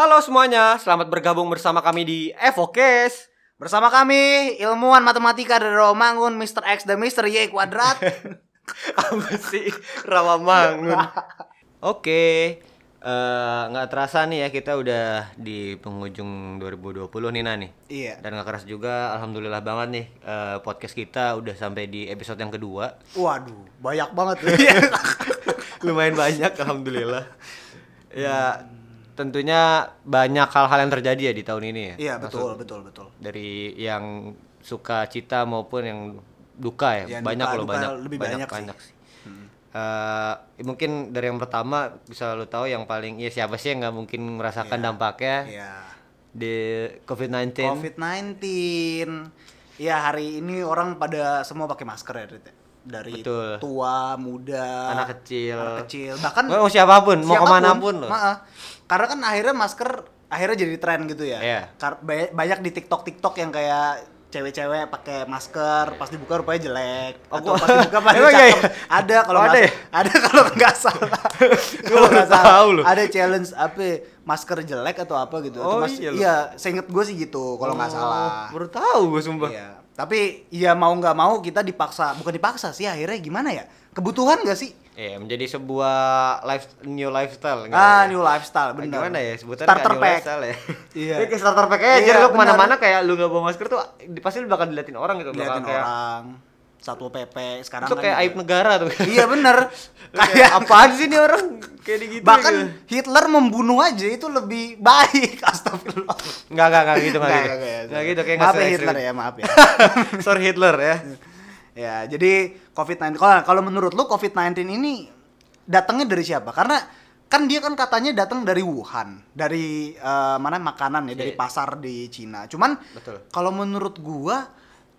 Halo semuanya, selamat bergabung bersama kami di Evokes. Bersama kami ilmuwan matematika dari Romangun Mr. X dan Mr. Y kuadrat. Apa sih Rawamangun? Oke, eh, nggak terasa nih ya kita udah di penghujung 2020 nih Nani. iya. Dan nggak keras juga, alhamdulillah banget nih eh, podcast kita udah sampai di episode yang kedua. Waduh, banyak banget. Lumayan banyak, alhamdulillah. Ya, tentunya banyak hal-hal yang terjadi ya di tahun ini ya. Iya, Maksud- betul, betul, betul. dari yang suka cita maupun yang duka ya Yang banyak duka- loh duka banyak lebih banyak, banyak sih. Hmm. sih Eh, mungkin dari yang pertama bisa lo tahu yang paling ya siapa sih yang nggak mungkin merasakan Iya. dampaknya Iya. di COVID-19 COVID-19. Iya, hari ini orang pada semua pakai masker ya, Rit, ya? Dari Betul. tua, muda, anak kecil anak kecil, bahkan mau siapa pun mau siapa pun, ke mana pun loh maaf. Karena kan akhirnya masker akhirnya jadi tren gitu ya. Iya. Ba- banyak di TikTok TikTok yang kayak cewek-cewek pakai masker pas dibuka rupanya jelek Oh, atau pas dibuka Emang iya cakep ya? ada kalau Oh, ada ya? ada kalau nggak salah kalau nggak salah tahu loh. ada challenge apa masker jelek atau apa gitu Atau Oh, mas- iya iya seinget gue sih gitu kalau nggak Oh, salah baru tahu gue sumpah Iya. Tapi ya mau nggak mau kita dipaksa, bukan dipaksa sih akhirnya gimana ya? Kebutuhan nggak sih? Iya, menjadi sebuah life new lifestyle Ah, ya? new lifestyle, bener. Gimana ya sebutannya Starter pack. lifestyle ya? Iya. Kayak starter pack aja Iya, lu bener. ke mana-mana kayak lu nggak bawa masker tuh pasti lu bakal diliatin orang gitu bakal Liatin kayak orang. Satu PP sekarang itu kan kayak juga. aib negara tuh. Iya bener. kayak apaan sih nih orang kayak gitu bahkan Hitler membunuh aja itu lebih baik. Astagfirullah. Enggak enggak enggak gitu Nggak, gitu. nggak, nggak. Gitu kayak Maaf nggak ya Hitler ya, maaf ya. Sorry Hitler ya. ya, jadi COVID-19 kalau kalau menurut lu COVID-19 ini datangnya dari siapa? Karena kan dia kan katanya datang dari Wuhan, dari eh, mana makanan ya, dari Iya. pasar di Cina. Cuman kalau menurut gua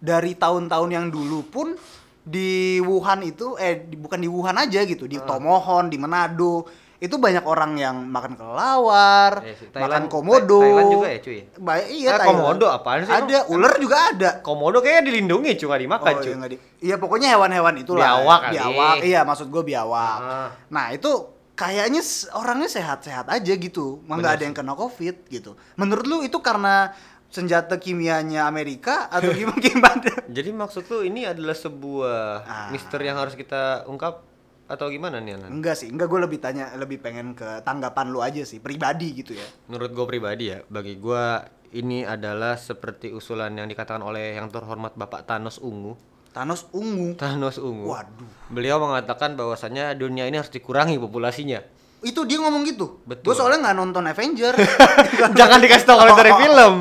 dari tahun-tahun yang dulu pun di Wuhan itu eh di- bukan di Wuhan aja gitu, di Tomohon, di Manado itu banyak orang yang makan kelelawar, Iya sih, makan Thailand- komodo. Thai- Thailand juga ya, cuy? Ba- iya, Eh, Thailand. komodo apaan sih, Ada, ular juga ada. Komodo kayaknya dilindungi cuma dimakan Oh, cuy. iya, di- Iya pokoknya hewan-hewan itulah. Biawak kali. Biawak. Iya maksud gue biawak. Ah. Nah itu kayaknya orangnya sehat-sehat aja gitu. Nggak ada yang kena covid gitu. Menurut lu itu karena senjata kimianya Amerika atau gimana? gimana? Jadi maksud lu ini adalah sebuah Ah. misteri yang harus kita ungkap atau gimana nih Anan? Enggak sih, enggak gue lebih tanya, lebih pengen ke tanggapan lu aja sih, pribadi gitu ya. Menurut gue pribadi ya, bagi gue ini adalah seperti usulan yang dikatakan oleh yang terhormat Bapak Thanos Ungu. Thanos ungu. Thanos Ungu. Waduh. Beliau mengatakan bahwasannya dunia ini harus dikurangi populasinya. Itu dia ngomong gitu. Betul. Gue soalnya nggak nonton Avenger. Jangan dikasih tahu kalau dari film.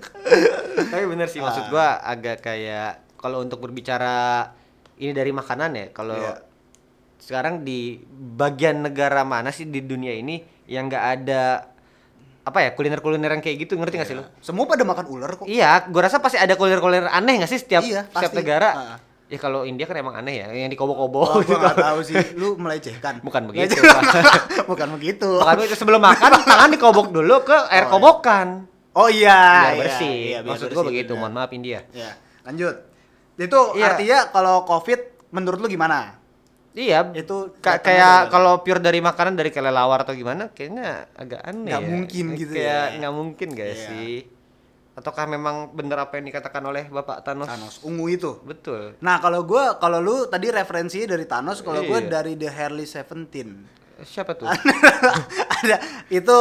Tapi bener sih maksud Ah. gua agak kayak kalau untuk berbicara ini dari makanan ya, kalau Iya. sekarang di bagian negara mana sih di dunia ini yang nggak ada apa ya kuliner-kuliner yang kayak gitu ngerti nggak sih lo? Semua pada makan ular kok. Iya, gua rasa pasti ada kuliner-kuliner aneh nggak sih setiap Iya, setiap pasti. negara. Ah. Ya kalau India kan emang aneh ya, yang dikobo-kobo Oh, gitu. nggak tahu sih. Lu melecehkan. Bukan begitu. Bukan begitu. Makanya itu sebelum makan tangan dikobok dulu ke air Oh, iya. kobokan. Oh iya, biar iya, bersih. iya, biar Maksud gua bersih, begitu. benar. Mohon maaf India. Ya, lanjut. Itu Iya. artinya kalau COVID menurut lu gimana? Iya, Itu ka- kayak kalau pure dari makanan dari kelelawar atau gimana, kayaknya agak aneh. Nggak ya. mungkin gitu Kayak ya. nggak mungkin gak Iya. sih? Ataukah memang benar apa yang dikatakan oleh Bapak Thanos? Thanos ungu itu. Betul. Nah, kalau gua kalau lu tadi referensinya dari Thanos, kalau gua Iya. dari The Harley Seventeen. Siapa tuh? Ada itu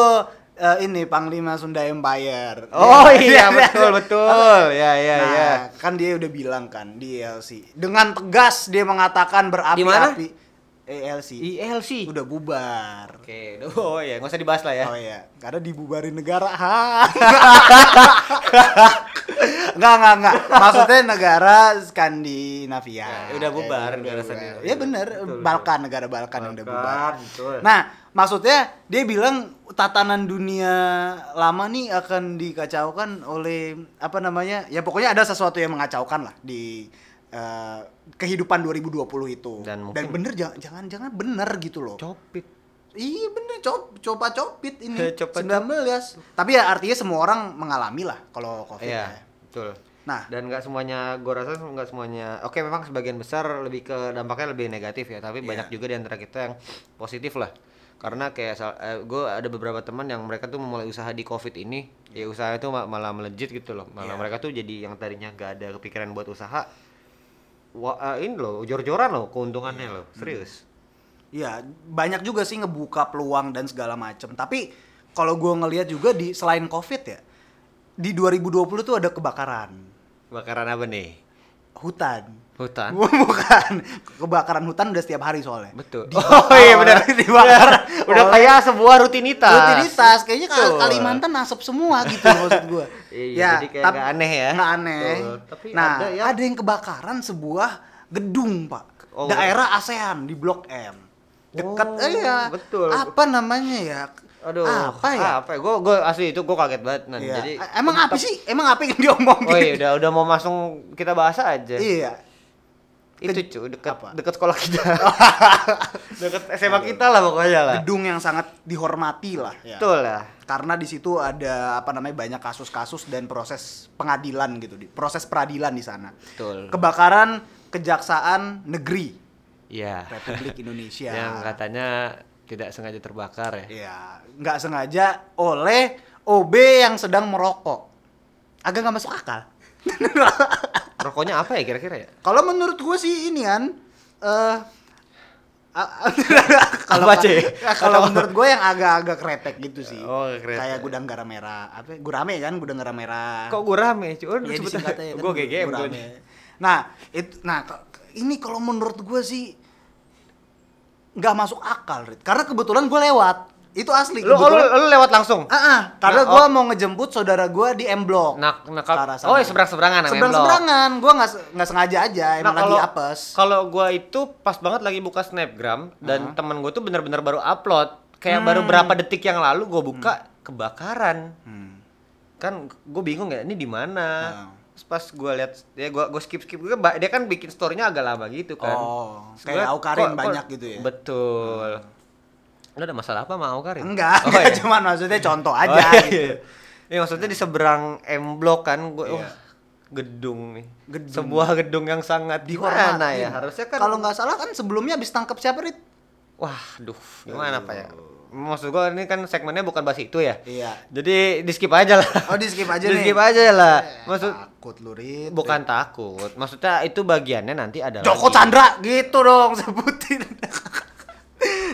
eh, ini Panglima Sunda Empire. oh iya, Dia- betul betul. Ya ya nah, ya. kan dia udah bilang kan di ELC. Dengan tegas dia mengatakan berapi-api. ELC. ILC. Udah bubar. Oke, oh ya, nggak usah dibahas lah ya. Oh iya, karena dibubarin negara. Ha. enggak, enggak, enggak. Maksudnya negara Skandinavia. Ya, udah bubar Ya, negara. Skandinavia. Ya bener, Betul, betul. Balkan, negara Balkan, yang udah Balkan, bubar. betul. Nah, maksudnya dia bilang tatanan dunia lama nih akan dikacaukan oleh apa namanya? Ya pokoknya ada sesuatu yang mengacaukan lah di eh, kehidupan 2020 itu. Dan Dan, bener jangan jangan bener gitu loh. Copit. Iya bener cop coba copit ini Coba 19 Tapi ya artinya semua orang mengalami lah kalau covid Iya, ya. betul. Nah dan nggak semuanya gue rasa nggak semuanya oke memang sebagian besar lebih ke dampaknya lebih negatif ya tapi Iya. banyak juga di antara kita yang positif lah karena kayak gue ada beberapa teman yang mereka tuh memulai usaha di covid ini ya usaha itu ma- malah melejit gitu loh malah Iya. mereka tuh jadi yang tadinya gak ada kepikiran buat usaha wah eh, ini loh jor-joran loh keuntungannya loh serius Iya, banyak juga sih ngebuka peluang dan segala macem. Tapi kalau gue ngelihat juga di selain COVID ya, di 2020 tuh ada kebakaran bakaran apa nih hutan. hutan Bukan, kebakaran hutan udah setiap hari soalnya. betul Dibakar, oh iya benar dibakar. Udah kayak sebuah rutinitas. Rutinitas. Kayaknya Kal- Betul. Kalimantan asap semua gitu maksud gue Iya, jadi kayak nggak aneh ya. nggak aneh. Betul. Tapi nah ada ada yang- kebakaran sebuah gedung pak. Oh. daerah ASEAN di Blok M. Dekat Oh, eh, ya betul. apa namanya ya? Aduh apa ya? apa gue gue asli itu gue kaget banget nah, Iya. jadi emang apa sih? Emang apa yang diomongin? Oh iya udah udah mau masuk kita bahas aja. Iya itu cu dekat apa? dekat sekolah kita. Dekat SMA kita lah pokoknya lah. Gedung yang sangat dihormati lah. Ya. betul lah. Karena di situ ada apa namanya banyak kasus-kasus dan proses pengadilan gitu di proses peradilan di sana. Betul. Kebakaran kejaksaan negeri iya. Republik Indonesia. Yang katanya tidak sengaja terbakar ya. Ya nggak sengaja oleh OB yang sedang merokok. Agak nggak masuk akal rokoknya apa ya kira-kira ya kalau menurut gue sih ini kan eh a- kalau menurut gue yang agak-agak kretek gitu sih Oh, kretek. kayak gudang garam merah apa ya? gurame kan gudang garam merah kok gue rame cuy Iya, disingkatnya kan gue GGM tuh gurame. nah itu nah ini kalau menurut gue sih nggak masuk akal Rit. karena kebetulan gue lewat itu asli lu, lu, kebetulan lu lewat langsung Ah, ah, karena Nah, gue oh. mau ngejemput saudara gue di M Block. Nah, nah, oh, ya seberang-seberangan sama M Seberang seberangan, gue nggak nggak sengaja aja, emang Nah, lagi apes. Kalau gua itu pas banget lagi buka snapgram dan temen gue tuh bener-bener baru upload. Kayak baru berapa detik yang lalu gue buka kebakaran. Hmm. Kan gue bingung ya ini di mana. Nah. Pas gue lihat ya gue gue skip skip gue dia kan bikin storynya agak lama gitu kan. Oh, kayak Aukarin kok- banyak gitu ya? Betul. Lu ada masalah apa sama Aukarin? Enggak, Oh, enggak iya. cuman maksudnya contoh Oh, aja iya, gitu. iya. Iya, maksudnya di seberang M Block kan gue Iya. wah, gedung nih. Gedung. Sebuah gedung yang sangat Dihormatin. gimana ya? Harusnya kan Kalau nggak salah kan sebelumnya habis tangkap siapa Rit? Wah, duh, gimana Pak ya? Maksud gua ini kan segmennya bukan bahas itu ya. Iya. Jadi di skip aja lah. Oh, di skip aja di nih. skip aja lah. Eh, Maksud takut lu Rit. bukan takut. Maksudnya itu bagiannya nanti ada Joko lagi. Chandra gitu dong sebutin.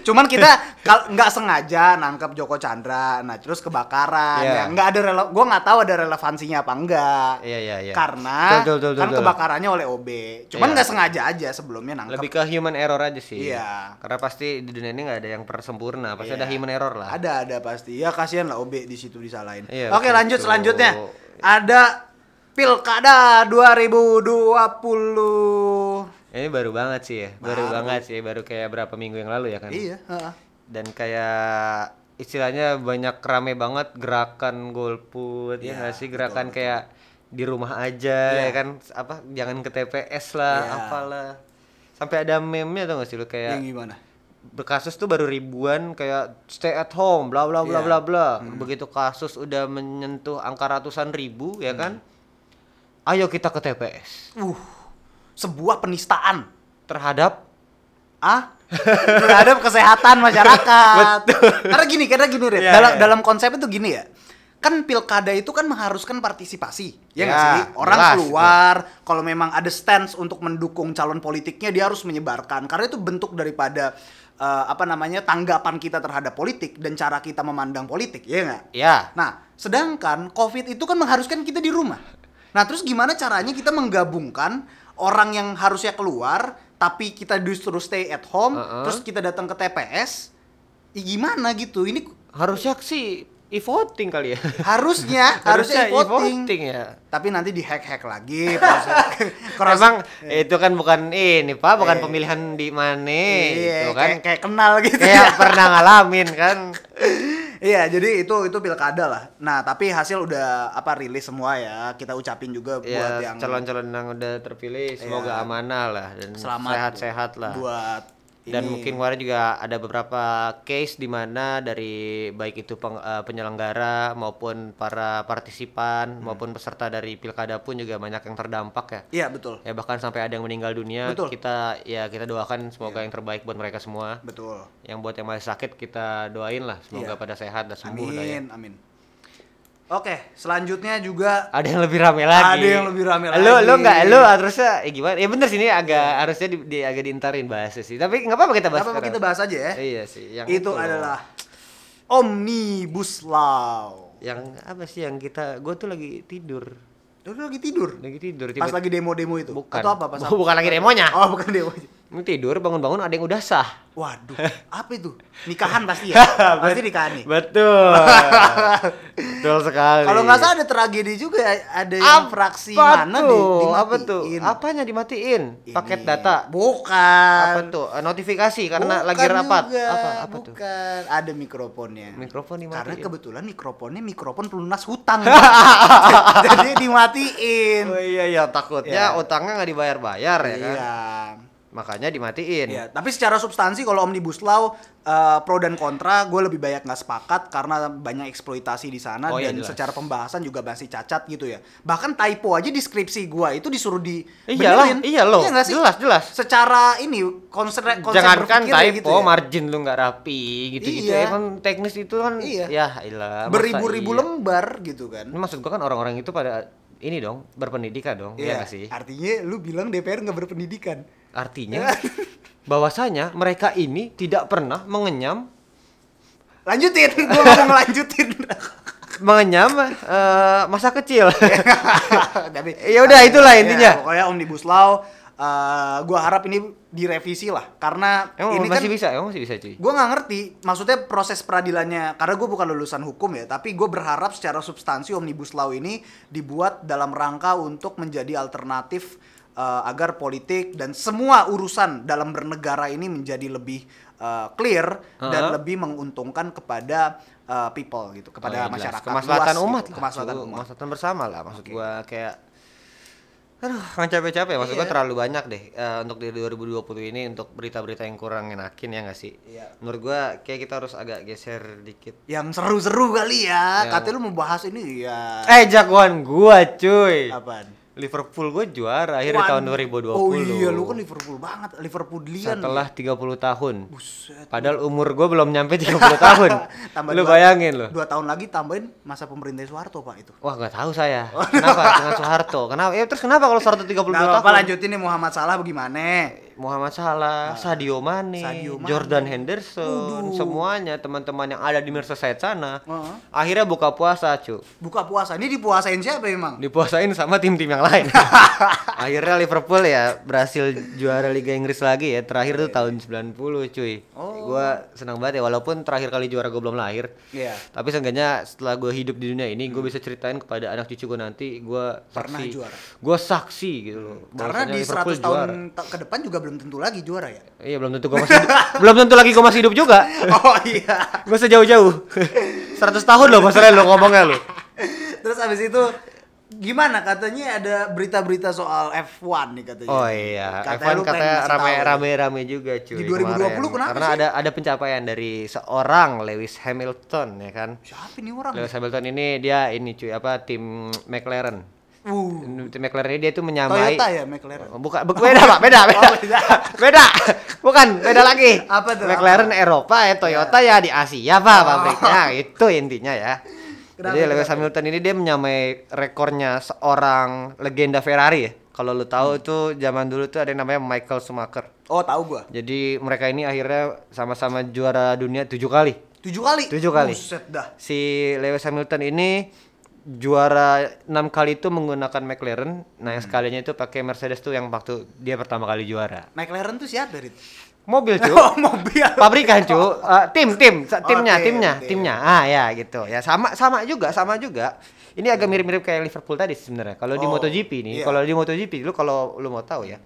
Cuman kita kal- nggak sengaja nangkep Joko Chandra, nah terus kebakaran, Iya. ya nggak ada rele- gua nggak tahu ada relevansinya apa enggak. Iya, iya, iya. Karena Betul, betul, betul, kan kebakarannya oleh OB. Cuman Iya. nggak sengaja aja sebelumnya nangkep. Lebih ke human error aja sih. Iya. Karena pasti di dunia ini nggak ada yang persempurna, pasti Iya. ada human error lah. Ada ada pasti. Ya kasihan lah OB di situ disalahin. Iya, Oke, betul. lanjut selanjutnya. Ada Pilkada 2020. Ini baru banget sih ya. Baru, Baru. banget sih, baru kayak berapa minggu yang lalu ya kan. Iya, heeh. Dan kayak istilahnya banyak rame banget gerakan golput ya Iya, nggak sih gerakan betul, kayak di rumah aja Iya. ya kan apa jangan ke TPS lah Iya. apalah sampai ada meme-nya tau gak sih lu kayak Yang gimana? berkasus tuh baru ribuan kayak stay at home bla bla bla Iya. bla bla begitu kasus udah menyentuh angka ratusan ribu ya kan ayo kita ke TPS Uh, sebuah penistaan. terhadap Ah? terhadap kesehatan masyarakat. Karena gini, karena gini, Rit. Iya, dalam iya. dalam konsep itu gini ya. Kan pilkada itu kan mengharuskan partisipasi, ya nggak Ya, sih? Orang jelas, keluar, kalau memang ada stance untuk mendukung calon politiknya, dia harus menyebarkan. Karena itu bentuk daripada eh, apa namanya tanggapan kita terhadap politik dan cara kita memandang politik, ya nggak? ya Nah, sedangkan COVID itu kan mengharuskan kita di rumah. Nah, terus gimana caranya kita menggabungkan orang yang harusnya keluar, tapi kita justru stay at home, Uh-uh. terus kita datang ke TPS? Ya gimana gitu? Ini harusnya sih e-voting kali ya harusnya harusnya voting. e-voting ya Tapi nanti dihack-hack lagi. proses- Emang itu kan bukan ini pak, bukan Eh. pemilihan di mana, iya, itu kan kayak, kayak kenal gitu. kayak pernah ngalamin kan. Iya, jadi itu itu pilkada lah. Nah, tapi hasil udah apa rilis semua ya. Kita ucapin juga buat Ya yang calon-calon yang udah terpilih semoga Iya. amanah lah dan sehat-sehat lah. buat Dan Ini- mungkin kemarin juga ada beberapa case di mana dari baik itu peng- eh, penyelenggara maupun para partisipan maupun peserta dari pilkada pun juga banyak yang terdampak ya. Iya betul, Ya bahkan sampai ada yang meninggal dunia. Betul. Kita ya kita doakan semoga yang terbaik buat mereka semua. betul. Yang buat yang masih sakit kita doain lah semoga Iya. pada sehat dan sembuh dah ya. Amin, amin. Oke, selanjutnya juga Ada yang lebih rame lagi. Ada yang lebih rame Lu lu lagi. enggak lu harusnya eh, gimana? Ya bener sih ini agak harusnya di, di- agak diintarin bahasnya sih. Tapi nggak apa-apa kita bahas. apa sekarang. kita bahas aja ya. Iya sih, yang itu adalah Omnibus Law. yang apa sih yang kita gue tuh lagi tidur. Lu lagi tidur? Lagi tidur Pas tiba- lagi demo-demo itu? Bukan. Atau apa? Pas Bu- bukan lagi demonya. Oh, bukan demo. Ini tidur bangun-bangun ada yang udah sah. Waduh, apa itu? Nikahan pasti ya? pasti nikahan nih. Betul. Betul sekali. Kalau nggak salah ada tragedi juga ada yang Apa fraksi tuh? mana di, Apa tuh? dimatiin. Apanya dimatiin? Ini. Paket data. Bukan. Apa tuh? Eh, Notifikasi karena Bukan lagi rapat. juga, Apa apa tuh? Bukan. Ada mikrofonnya. Mikrofon dimatiin. Karena kebetulan mikrofonnya mikrofon pelunas hutang. Jadi dimatiin. Oh iya iya takutnya Iya. utangnya nggak dibayar-bayar ya kan. Iya. Makanya dimatiin. Iya, tapi secara substansi kalau omnibus law eh, pro dan kontra, gue lebih banyak nggak sepakat karena banyak eksploitasi di sana Oh, iya, dan jelas. secara pembahasan juga masih cacat gitu ya. Bahkan typo aja di skripsi gue itu disuruh di Iyalah, iya loh. nggak sih? Jelas, jelas. Secara ini konsep konsep Jangankan berpikirnya typo, gitu ya. margin lu nggak rapi gitu-gitu Iya. ya kan teknis itu kan Iya. ya ilah. beribu-ribu iya. lembar gitu kan. Ini maksud gua kan orang-orang itu pada ini dong, berpendidikan dong, ya Iya, nggak sih? artinya lu bilang DPR nggak berpendidikan. Artinya bahwasanya mereka ini tidak pernah mengenyam Lanjutin, gue mau ngelanjutin. mengenyam eh, masa kecil. Tapi Ya udah, itulah intinya. Ya, pokoknya omnibus law eh, gua harap ini direvisi lah karena Emang ini masih kan bisa, emang masih bisa cuy. gue nggak ngerti maksudnya proses peradilannya karena gue bukan lulusan hukum ya tapi gue berharap secara substansi omnibus law ini dibuat dalam rangka untuk menjadi alternatif eh, agar politik dan semua urusan dalam bernegara ini menjadi lebih eh, clear dan Uh-huh. lebih menguntungkan kepada eh, people gitu kepada Oh, iya, masyarakat kemaslahatan luas umat gitu. lah, kemaslahatan umat kemaslahatan bersama lah maksud gua kayak aduh kan capek-capek maksud gua Iya. terlalu banyak deh eh, untuk di 2020 ini untuk berita-berita yang kurang enakin ya nggak sih Iya. menurut gua kayak kita harus agak geser dikit yang seru-seru kali ya. Ya. Katanya lu mau bahas ini ya. eh jagoan gua cuy Apaan? Liverpool gua juara akhir di Waduh. tahun 2020 Oh iya, lu kan Liverpool banget, Liverpoolian. setelah 30 tahun Buset. padahal umur gua belum nyampe 30 tahun Tambah lu dua- bayangin lu Dua tahun lagi tambahin masa pemerintah Soeharto, Pak itu. Wah nggak tahu saya. Kenapa dengan Soeharto? Kenapa? Ya terus kenapa kalau Soeharto 32 Gak tahun? apa-apa lanjutin nih Muhammad Salah bagaimana? Muhammad Salah, Sadio Mane, Nah, Sadio Mane. Jordan Henderson, Waduh. semuanya teman-teman yang ada di Merseyside sana. Heeh. Akhirnya buka puasa, cu. Buka puasa. Ini dipuasain siapa emang? Dipuasain sama tim-tim yang lain. Akhirnya Liverpool ya berhasil juara Liga Inggris lagi ya. Terakhir tuh tahun 90, cuy. Oh. Gua senang banget ya walaupun terakhir kali juara gue belum lahir. Iya. Tapi seenggaknya setelah gue hidup di dunia ini, gue bisa ceritain kepada anak cucu gue nanti, gue Pernah saksi, juara. gue saksi gitu loh. Karena bahwasanya di Liverpool 100 tahun juara. ke depan juga belum tentu lagi juara ya. Iya belum tentu gue masih hidup, belum tentu lagi gue masih hidup juga. Oh iya. Gue sejauh-jauh. 100 tahun loh masalahnya lo ngomongnya lo. Terus abis itu gimana katanya ada berita-berita soal F1 nih katanya. Oh iya, Katanya F1 lu pengen katanya ngasih tahu. rame-rame juga cuy. Di 2020 kemarin. kenapa Karena sih? ada ada pencapaian dari seorang Lewis Hamilton ya kan. Siapa nih orang? Lewis Hamilton ini dia ini cuy apa tim McLaren. Uh, McLaren dia tuh menyamai Toyota ya McLaren. Oh, bukan, bu- beda pak, beda, beda, Oh, beda. beda, bukan, beda lagi. Apa tuh, McLaren Eropa ya, Toyota ya di Asia pak Oh. pabriknya, itu intinya ya. Kenapa, Jadi Lewis? Hamilton ini dia menyamai rekornya seorang legenda Ferrari ya. Kalau lu tahu Hmm. tuh zaman dulu tuh ada yang namanya Michael Schumacher. Oh tahu gua. Jadi mereka ini akhirnya sama-sama juara dunia tujuh kali. Tujuh kali. Tujuh kali. Buset dah. Si Lewis Hamilton ini juara enam kali itu menggunakan McLaren. Nah Hmm. yang sekalinya itu pakai Mercedes tuh yang waktu dia pertama kali juara. McLaren tuh siapa Rit? Mobil cu. Oh mobil. Pabrikan cu. Eh, tim tim sa- timnya Oke, timnya oke. timnya. Ah ya gitu ya sama sama juga sama juga. Ini agak mirip-mirip kayak Liverpool tadi sebenarnya. Kalau di Oh, MotoGP nih, iya. kalau di MotoGP lu kalau lu mau tahu ya.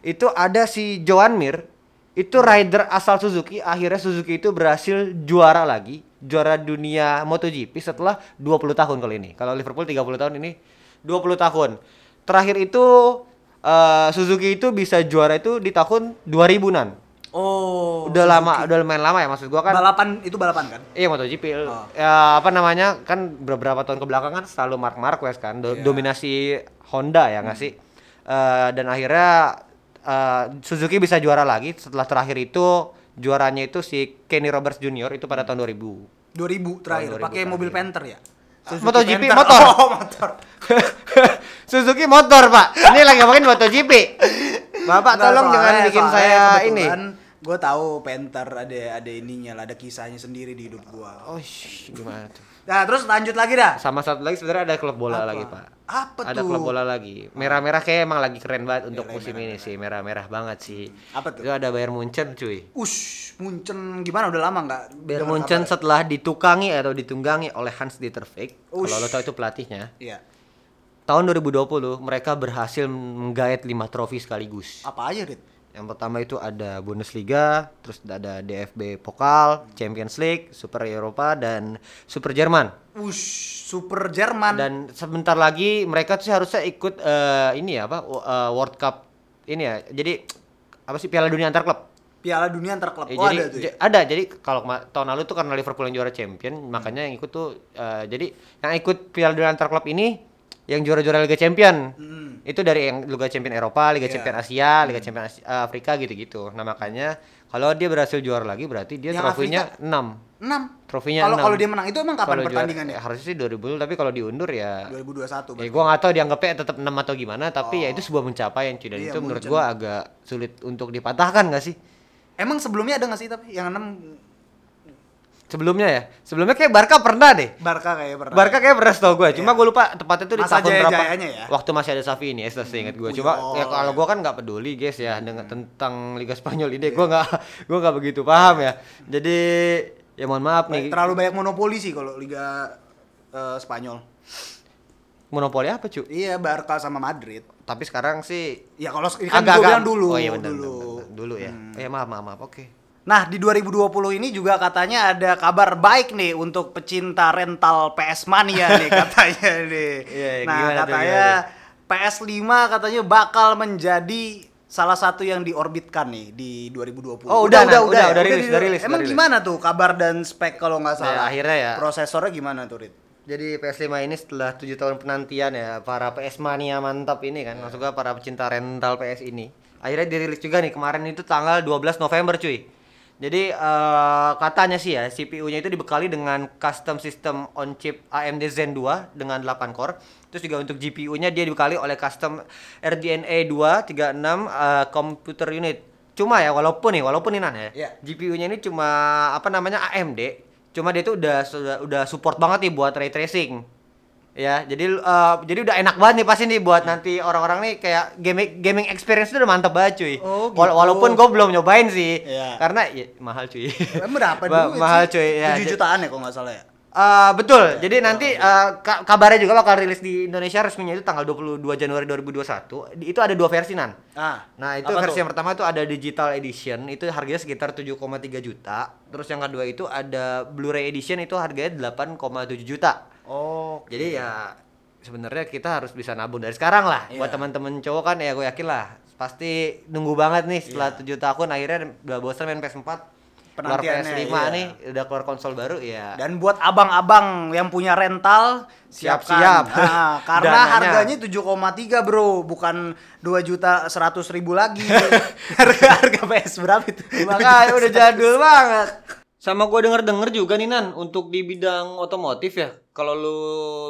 Itu ada si Joan Mir itu rider asal Suzuki akhirnya Suzuki itu berhasil juara lagi juara dunia MotoGP setelah 20 tahun kali ini kalau Liverpool 30 tahun ini 20 tahun terakhir itu eh, Suzuki itu bisa juara itu di tahun 2000-an Oh. Udah lama, udah lumayan lama ya maksud gua kan. Balapan itu balapan kan? Iya MotoGP. Oh. Ya apa namanya kan beberapa tahun ke belakang kan selalu Mark Marquez kan do- Iya. dominasi Honda ya nggak sih. Eh, dan akhirnya eh, Suzuki bisa juara lagi setelah terakhir itu juaranya itu si Kenny Roberts Jr. itu pada tahun 2000. 2000 terakhir 2000 pakai mobil Panther ya? Suzuki MotoGP, Panther. motor. Oh, motor. Suzuki motor pak. Ini lagi ngomongin MotoGP. Bapak Nggak, tolong jangan soalnya- bikin soalnya saya ini. Gue tahu Panther ada ada ininya lah, ada kisahnya sendiri di hidup gua. Oh gimana tuh? Nah, terus lanjut lagi dah. Sama satu lagi sebenarnya ada klub bola Apa? lagi pak. Apa ada tuh? klub bola lagi. Merah-merah kayak emang lagi keren banget untuk Merah, musim merah, ini sih. Merah-merah banget sih. Apa tuh? Itu ada Bayern Munchen cuy. Ush, Munchen gimana udah lama nggak? Bayern Munchen kabar? setelah ditukangi atau ditunggangi oleh Hans Dieter Flick. Kalau lo tau itu pelatihnya. Iya. Tahun 2020 mereka berhasil menggait 5 trofi sekaligus. Apa aja, Rit? Yang pertama itu ada Bundesliga, terus ada DFB Pokal, Champions League, Super Eropa dan Super Jerman. Ush, Super Jerman. Dan sebentar lagi mereka tuh harusnya ikut eh, ini ya apa eh, World Cup ini ya. Jadi apa sih Piala Dunia antar klub? Piala Dunia antar klub. Ya, oh, jadi ada tuh. Ya? ada. Jadi kalau tahun lalu tuh karena Liverpool yang juara champion, makanya yang ikut tuh eh, jadi yang ikut Piala Dunia antar klub ini yang juara-juara Liga Champion. Hmm. Itu dari yang Liga Champion Eropa, Liga Iya. Champion Asia, Liga Champion Asi- eh, Afrika gitu-gitu. Nah, makanya kalau dia berhasil juara lagi berarti dia Yang trofinya 6. 6. Trofinya Kalau 6. kalau dia menang itu emang kapan juara- pertandingannya? eh, harusnya sih 2000 tapi kalau diundur ya 2021 Ya gua nggak tahu dianggapnya tetap 6 atau gimana, tapi ya Oh. itu sebuah pencapaian cuy dan Iya, itu menurut gua agak sulit untuk dipatahkan gak sih? Emang sebelumnya ada nggak sih tapi yang 6 Sebelumnya ya. Sebelumnya kayak Barca pernah deh. Barca kayak pernah. Barca kayak pernah tau gue, cuma Iya. gue lupa tepatnya tuh di Masa tahun berapa. ya? Waktu masih ada Safi ini, ya, seingat gue. Hmm, Cuma ya kalau ya. gue kan nggak peduli guys ya dengan tentang Liga Spanyol ini, gue nggak gue nggak begitu paham ya. Jadi ya mohon maaf nih. terlalu banyak monopoli sih kalau Liga eh, Spanyol. Monopoli apa cu? Iya, Barca sama Madrid. Tapi sekarang sih Ya kalau kan agak gue bilang dulu. Oh iya benar dulu. dulu. dulu ya. Hmm. Oh, ya maaf maaf maaf. Oke. Nah, di 2020 ini juga katanya ada kabar baik nih untuk pecinta rental PS Mania nih katanya nih. Iya, nah, tuh, katanya PS5 katanya bakal menjadi salah satu yang diorbitkan nih di 2020. Oh, udah. Udah, udah rilis, di- udah rilis, Emang udah rilis. gimana tuh kabar dan spek kalau nggak Nah, salah? akhirnya ya. Prosesornya gimana tuh, Rit? Jadi PS5 ini setelah 7 tahun penantian ya para PS mania mantap ini kan maksud gua para pecinta rental PS ini akhirnya dirilis juga nih kemarin itu tanggal 12 November cuy. Jadi eh, katanya sih ya CPU-nya itu dibekali dengan custom system on chip AMD Zen 2 dengan 8 core. Terus juga untuk GPU-nya dia dibekali oleh custom RDNA 236 eh, computer unit. Cuma ya walaupun nih walaupun nih Nan ya Iya. GPU-nya ini cuma apa namanya AMD, cuma dia tuh udah sudah udah support banget nih buat ray tracing. Ya, jadi eh, jadi udah enak banget nih pasti nih buat nanti orang-orang nih kayak gaming gaming experience tuh udah mantap banget cuy. Oh, Wala- gitu. Walaupun gue belum nyobain sih. Iya. Karena ya, mahal cuy. Berapa dulu? mahal cuy ya. 7 J- jutaan ya kalau nggak salah ya. Eh, betul. Jadi Oh, nanti iya. eh, ka- kabarnya juga bakal rilis di Indonesia resminya itu tanggal 22 Januari 2021. Di- Itu ada dua versi nan. Ah. Nah, itu versi tuh? yang pertama itu ada digital edition, itu harganya sekitar 7,3 juta. Terus yang kedua itu ada Blu-ray edition itu harganya 8,7 juta. Oh, Jadi ya sebenarnya kita harus bisa nabung dari sekarang lah. Iya. Buat teman-teman cowok kan ya gue yakin lah pasti nunggu banget nih setelah Iya. 7 tahun akhirnya udah bosan main PS4. Keluar Penantiannya, PS5 iya. nih, udah keluar konsol baru ya. Dan buat abang-abang yang punya rental. Siap-siap. Nah, karena Dananya. harganya 7,3 bro, bukan 2 juta 100 ribu lagi. harga harga PS berapa itu? Makanya udah jadul banget. Sama gue denger-denger juga nih Nan untuk di bidang otomotif ya. Kalau lu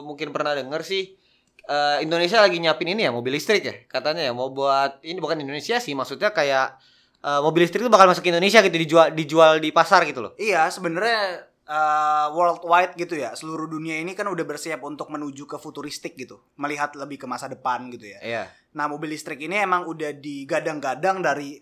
mungkin pernah denger sih eh, Indonesia lagi nyiapin ini ya mobil listrik ya katanya ya mau buat ini bukan Indonesia sih maksudnya kayak eh, mobil listrik itu bakal masuk ke Indonesia gitu dijual dijual di pasar gitu loh. Iya, sebenarnya uh, worldwide gitu ya. Seluruh dunia ini kan udah bersiap untuk menuju ke futuristik gitu, melihat lebih ke masa depan gitu ya. Iya. Nah, mobil listrik ini emang udah digadang-gadang dari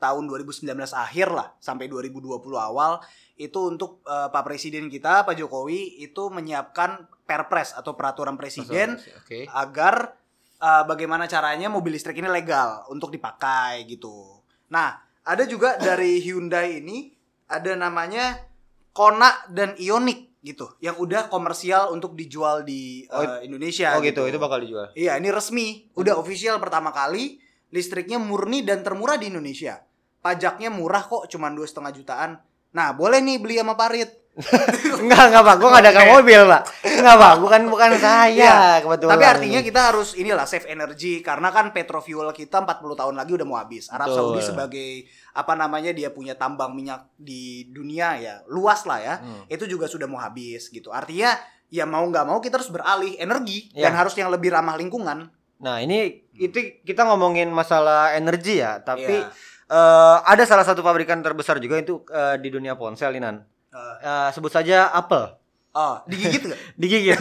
tahun 2019 akhir lah sampai 2020 awal itu untuk eh, Pak Presiden kita Pak Jokowi itu menyiapkan Perpres atau peraturan presiden Oke. agar eh, bagaimana caranya mobil listrik ini legal untuk dipakai gitu. Nah, ada juga dari Hyundai ini ada namanya Kona dan Ioniq gitu yang udah komersial untuk dijual di Oh, eh, Indonesia Oh gitu, itu bakal dijual. Iya, ini resmi, udah official pertama kali listriknya murni dan termurah di Indonesia. Pajaknya murah kok, cuman dua setengah jutaan. Nah, boleh nih beli sama Parit. Enggak, enggak Pak. Gua enggak ada mobil, Pak. Enggak, Pak. Bukan bukan saya Iya, kebetulan. Tapi artinya kita harus inilah save energy karena kan petrofuel kita 40 tahun lagi udah mau habis. Arab Betul. Saudi sebagai apa namanya dia punya tambang minyak di dunia ya, luas lah ya. Hmm. Itu juga sudah mau habis gitu. Artinya ya mau nggak mau kita harus beralih energi Iya. dan harus yang lebih ramah lingkungan. Nah, ini itu kita ngomongin masalah energi ya, tapi Iya. Eh, ada salah satu pabrikan terbesar juga itu eh, di dunia ponsel ini, Nan. Eh, Eh, sebut saja Apple. oh, digigit gak? Digigit.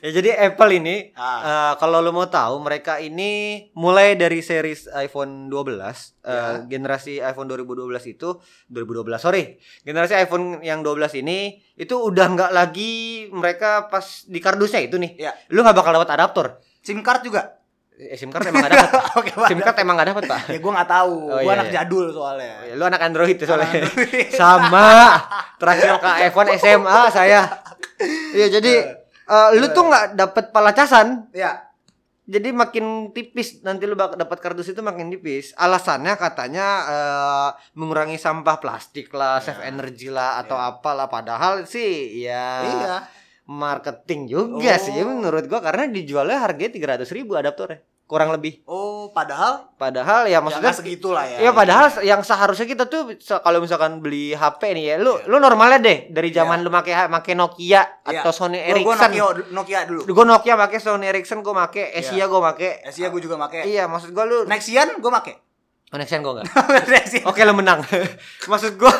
ya, jadi Apple ini Ah. eh, kalau lo mau tahu mereka ini mulai dari series iPhone 12 eh, Ya. generasi iPhone 2012 itu 2012 sorry generasi iPhone yang 12 ini itu udah nggak lagi mereka pas di kardusnya itu nih Ya. lu nggak bakal dapat adaptor SIM card juga? Eh, SIM card emang nggak dapat Pak. Oke, SIM card emang nggak dapat pak Ya gue nggak tahu. Oh, gue iya, anak iya. jadul soalnya. Oh, ya, lu anak Android tuh soalnya Android. sama terakhir ke iPhone SMA saya iya jadi eh, lu tuh nggak dapet palacasan Ya. jadi makin tipis nanti lu bak dapat kardus itu makin tipis alasannya katanya eh, mengurangi sampah plastik lah save Ya. energy lah atau apalah padahal sih ya Iya. Marketing juga Oh. sih menurut gua karena dijualnya harganya tiga ratus ribu adaptornya kurang lebih Oh, padahal padahal ya maksudnya segitulah ya. Iya padahal yang seharusnya kita tuh kalau misalkan beli HP nih ya lu lu normalnya deh dari zaman lu make make Nokia Iya. atau Sony Gua- gua Ericsson. Nokia, Nokia dulu. Gue Nokia make Sony Ericsson gue make Asia Iya. gue make. Asia gue juga make. Iya maksud gue lu Nexian gue make. Nexian gue enggak. Oke lu menang. maksud gue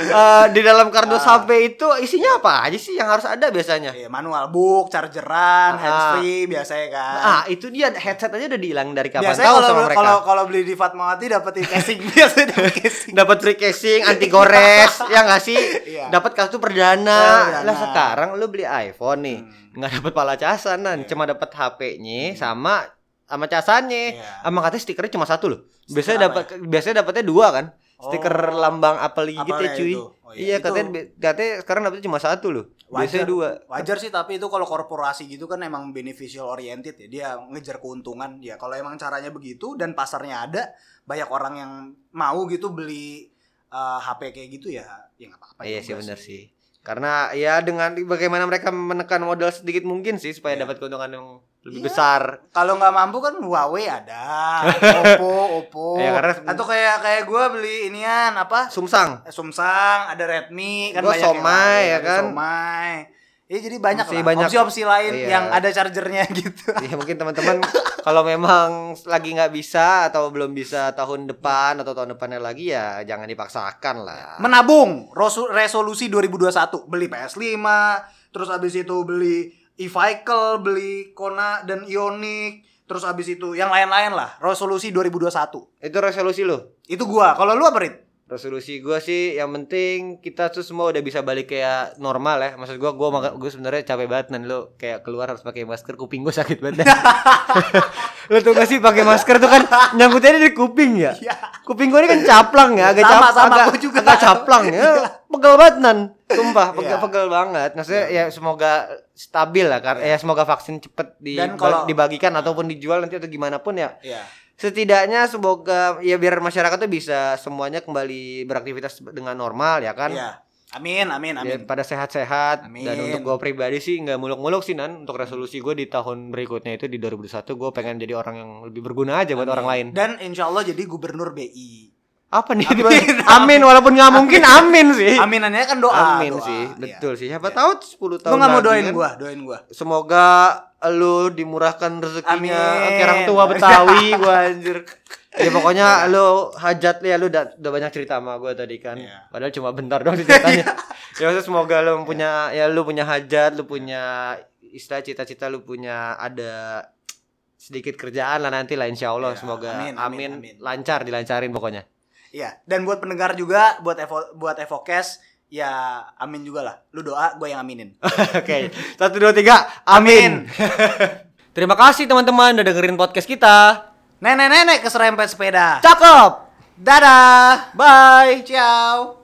eh, di dalam kardus Ah. HP itu isinya apa aja sih yang harus ada biasanya? Iya, manual book, chargeran, Ah. handsfree biasanya kan. Ah itu dia headset aja udah dihilangin dari kapan biasanya tahu kalau sama mereka. kalau kalau beli di Fatmawati dapetin casing biasanya casing. dapat free casing anti gores ya nggak sih Iya. dapat kartu perdana perdana. lah sekarang lu beli iPhone nih Hmm. nggak dapat pala casanan Iya. cuma dapat HP-nya sama sama casannya sama katanya stikernya cuma satu loh Stiker biasanya apa dapat biasanya dapatnya dua kan stiker Oh. lambang apel gigit ya Apelnya cuy itu. Oh, iya. iya Itu- katanya katanya sekarang dapetnya cuma satu loh biasanya dua Wajar sih tapi itu kalau korporasi gitu kan emang beneficial oriented ya. Dia ngejar keuntungan ya. Kalau emang caranya begitu dan pasarnya ada, banyak orang yang mau gitu beli uh, HP kayak gitu ya, ya nggak apa-apa. iya sih benar sih karena ya dengan bagaimana mereka menekan modal sedikit mungkin sih supaya Iya. dapat keuntungan yang lebih Iya. besar Kalau nggak mampu kan Huawei ada, Oppo, Oppo. Ya, karena- Atau kayak kayak gue beli inian apa? Sumsang Samsung, ada Redmi kan Gua banyak Somai, ya kan? Somai. Ya jadi banyak Opsi lah banyak. opsi-opsi lain Iya. yang ada chargernya gitu. ya mungkin teman-teman kalau memang lagi nggak bisa atau belum bisa tahun depan atau tahun depannya lagi ya jangan dipaksakan lah Menabung resolusi 2021 beli PS5, terus habis itu beli e-vehicle, beli Kona dan Ioniq, terus habis itu yang lain-lain lah. Resolusi 2021. itu resolusi lo Itu gua. Kalau lu apa, Rit? Resolusi gua sih yang penting kita tuh semua udah bisa balik kayak normal ya. Maksud gua gua maka gue sebenarnya capek banget nan. Lo kayak keluar harus pakai masker kuping gua sakit banget lo tuh gak sih pakai masker tuh kan nyangkutnya di kuping ya? Iya. kuping gua ini kan caplang ya agak Sama, cap- sama, agak, gua juga. agak caplang ya. Pegel banget nan. Sumpah pegel Iya. pegel banget. Maksudnya ya semoga stabil lah karena ya semoga vaksin cepet di, Dan kalau- dibagikan ataupun dijual nanti atau gimana pun ya. Iya. Setidaknya semoga ya biar masyarakat tuh bisa semuanya kembali beraktivitas dengan normal ya kan Iya. Amin, amin, Ya, amin. pada sehat-sehat Amin. dan untuk gue pribadi sih nggak muluk-muluk sih nan untuk resolusi gue di tahun berikutnya itu di 2021 gue pengen jadi orang yang lebih berguna aja buat orang lain Dan insya Allah jadi gubernur BI. Apa nih Amin. amin, amin walaupun nggak mungkin amin sih Aminannya kan doa. amin doa. sih Iya. betul sih siapa Iya. tahu 10 tahun Lu nggak mau doain kan, gua, doain gua. semoga lu dimurahkan rezekinya kayak orang tua Betawi gua anjir. Ya pokoknya lu hajat ya lu udah, udah banyak cerita sama gua tadi kan. Iya. Padahal cuma bentar doang ceritanya. ya maksudnya semoga lu punya ya lu punya hajat, lu punya istilah cita-cita lu punya ada sedikit kerjaan lah nanti lah insya Allah Iya, semoga amin, amin, amin, amin. lancar dilancarin pokoknya Iya. Dan buat pendengar juga, buat Evo, buat Evocast, ya amin juga lah. Lu doa, gua yang aminin. oke satu dua tiga amin terima kasih teman-teman udah dengerin podcast kita Nenek-nenek keserempet sepeda. cakep Dadah. bye Ciao.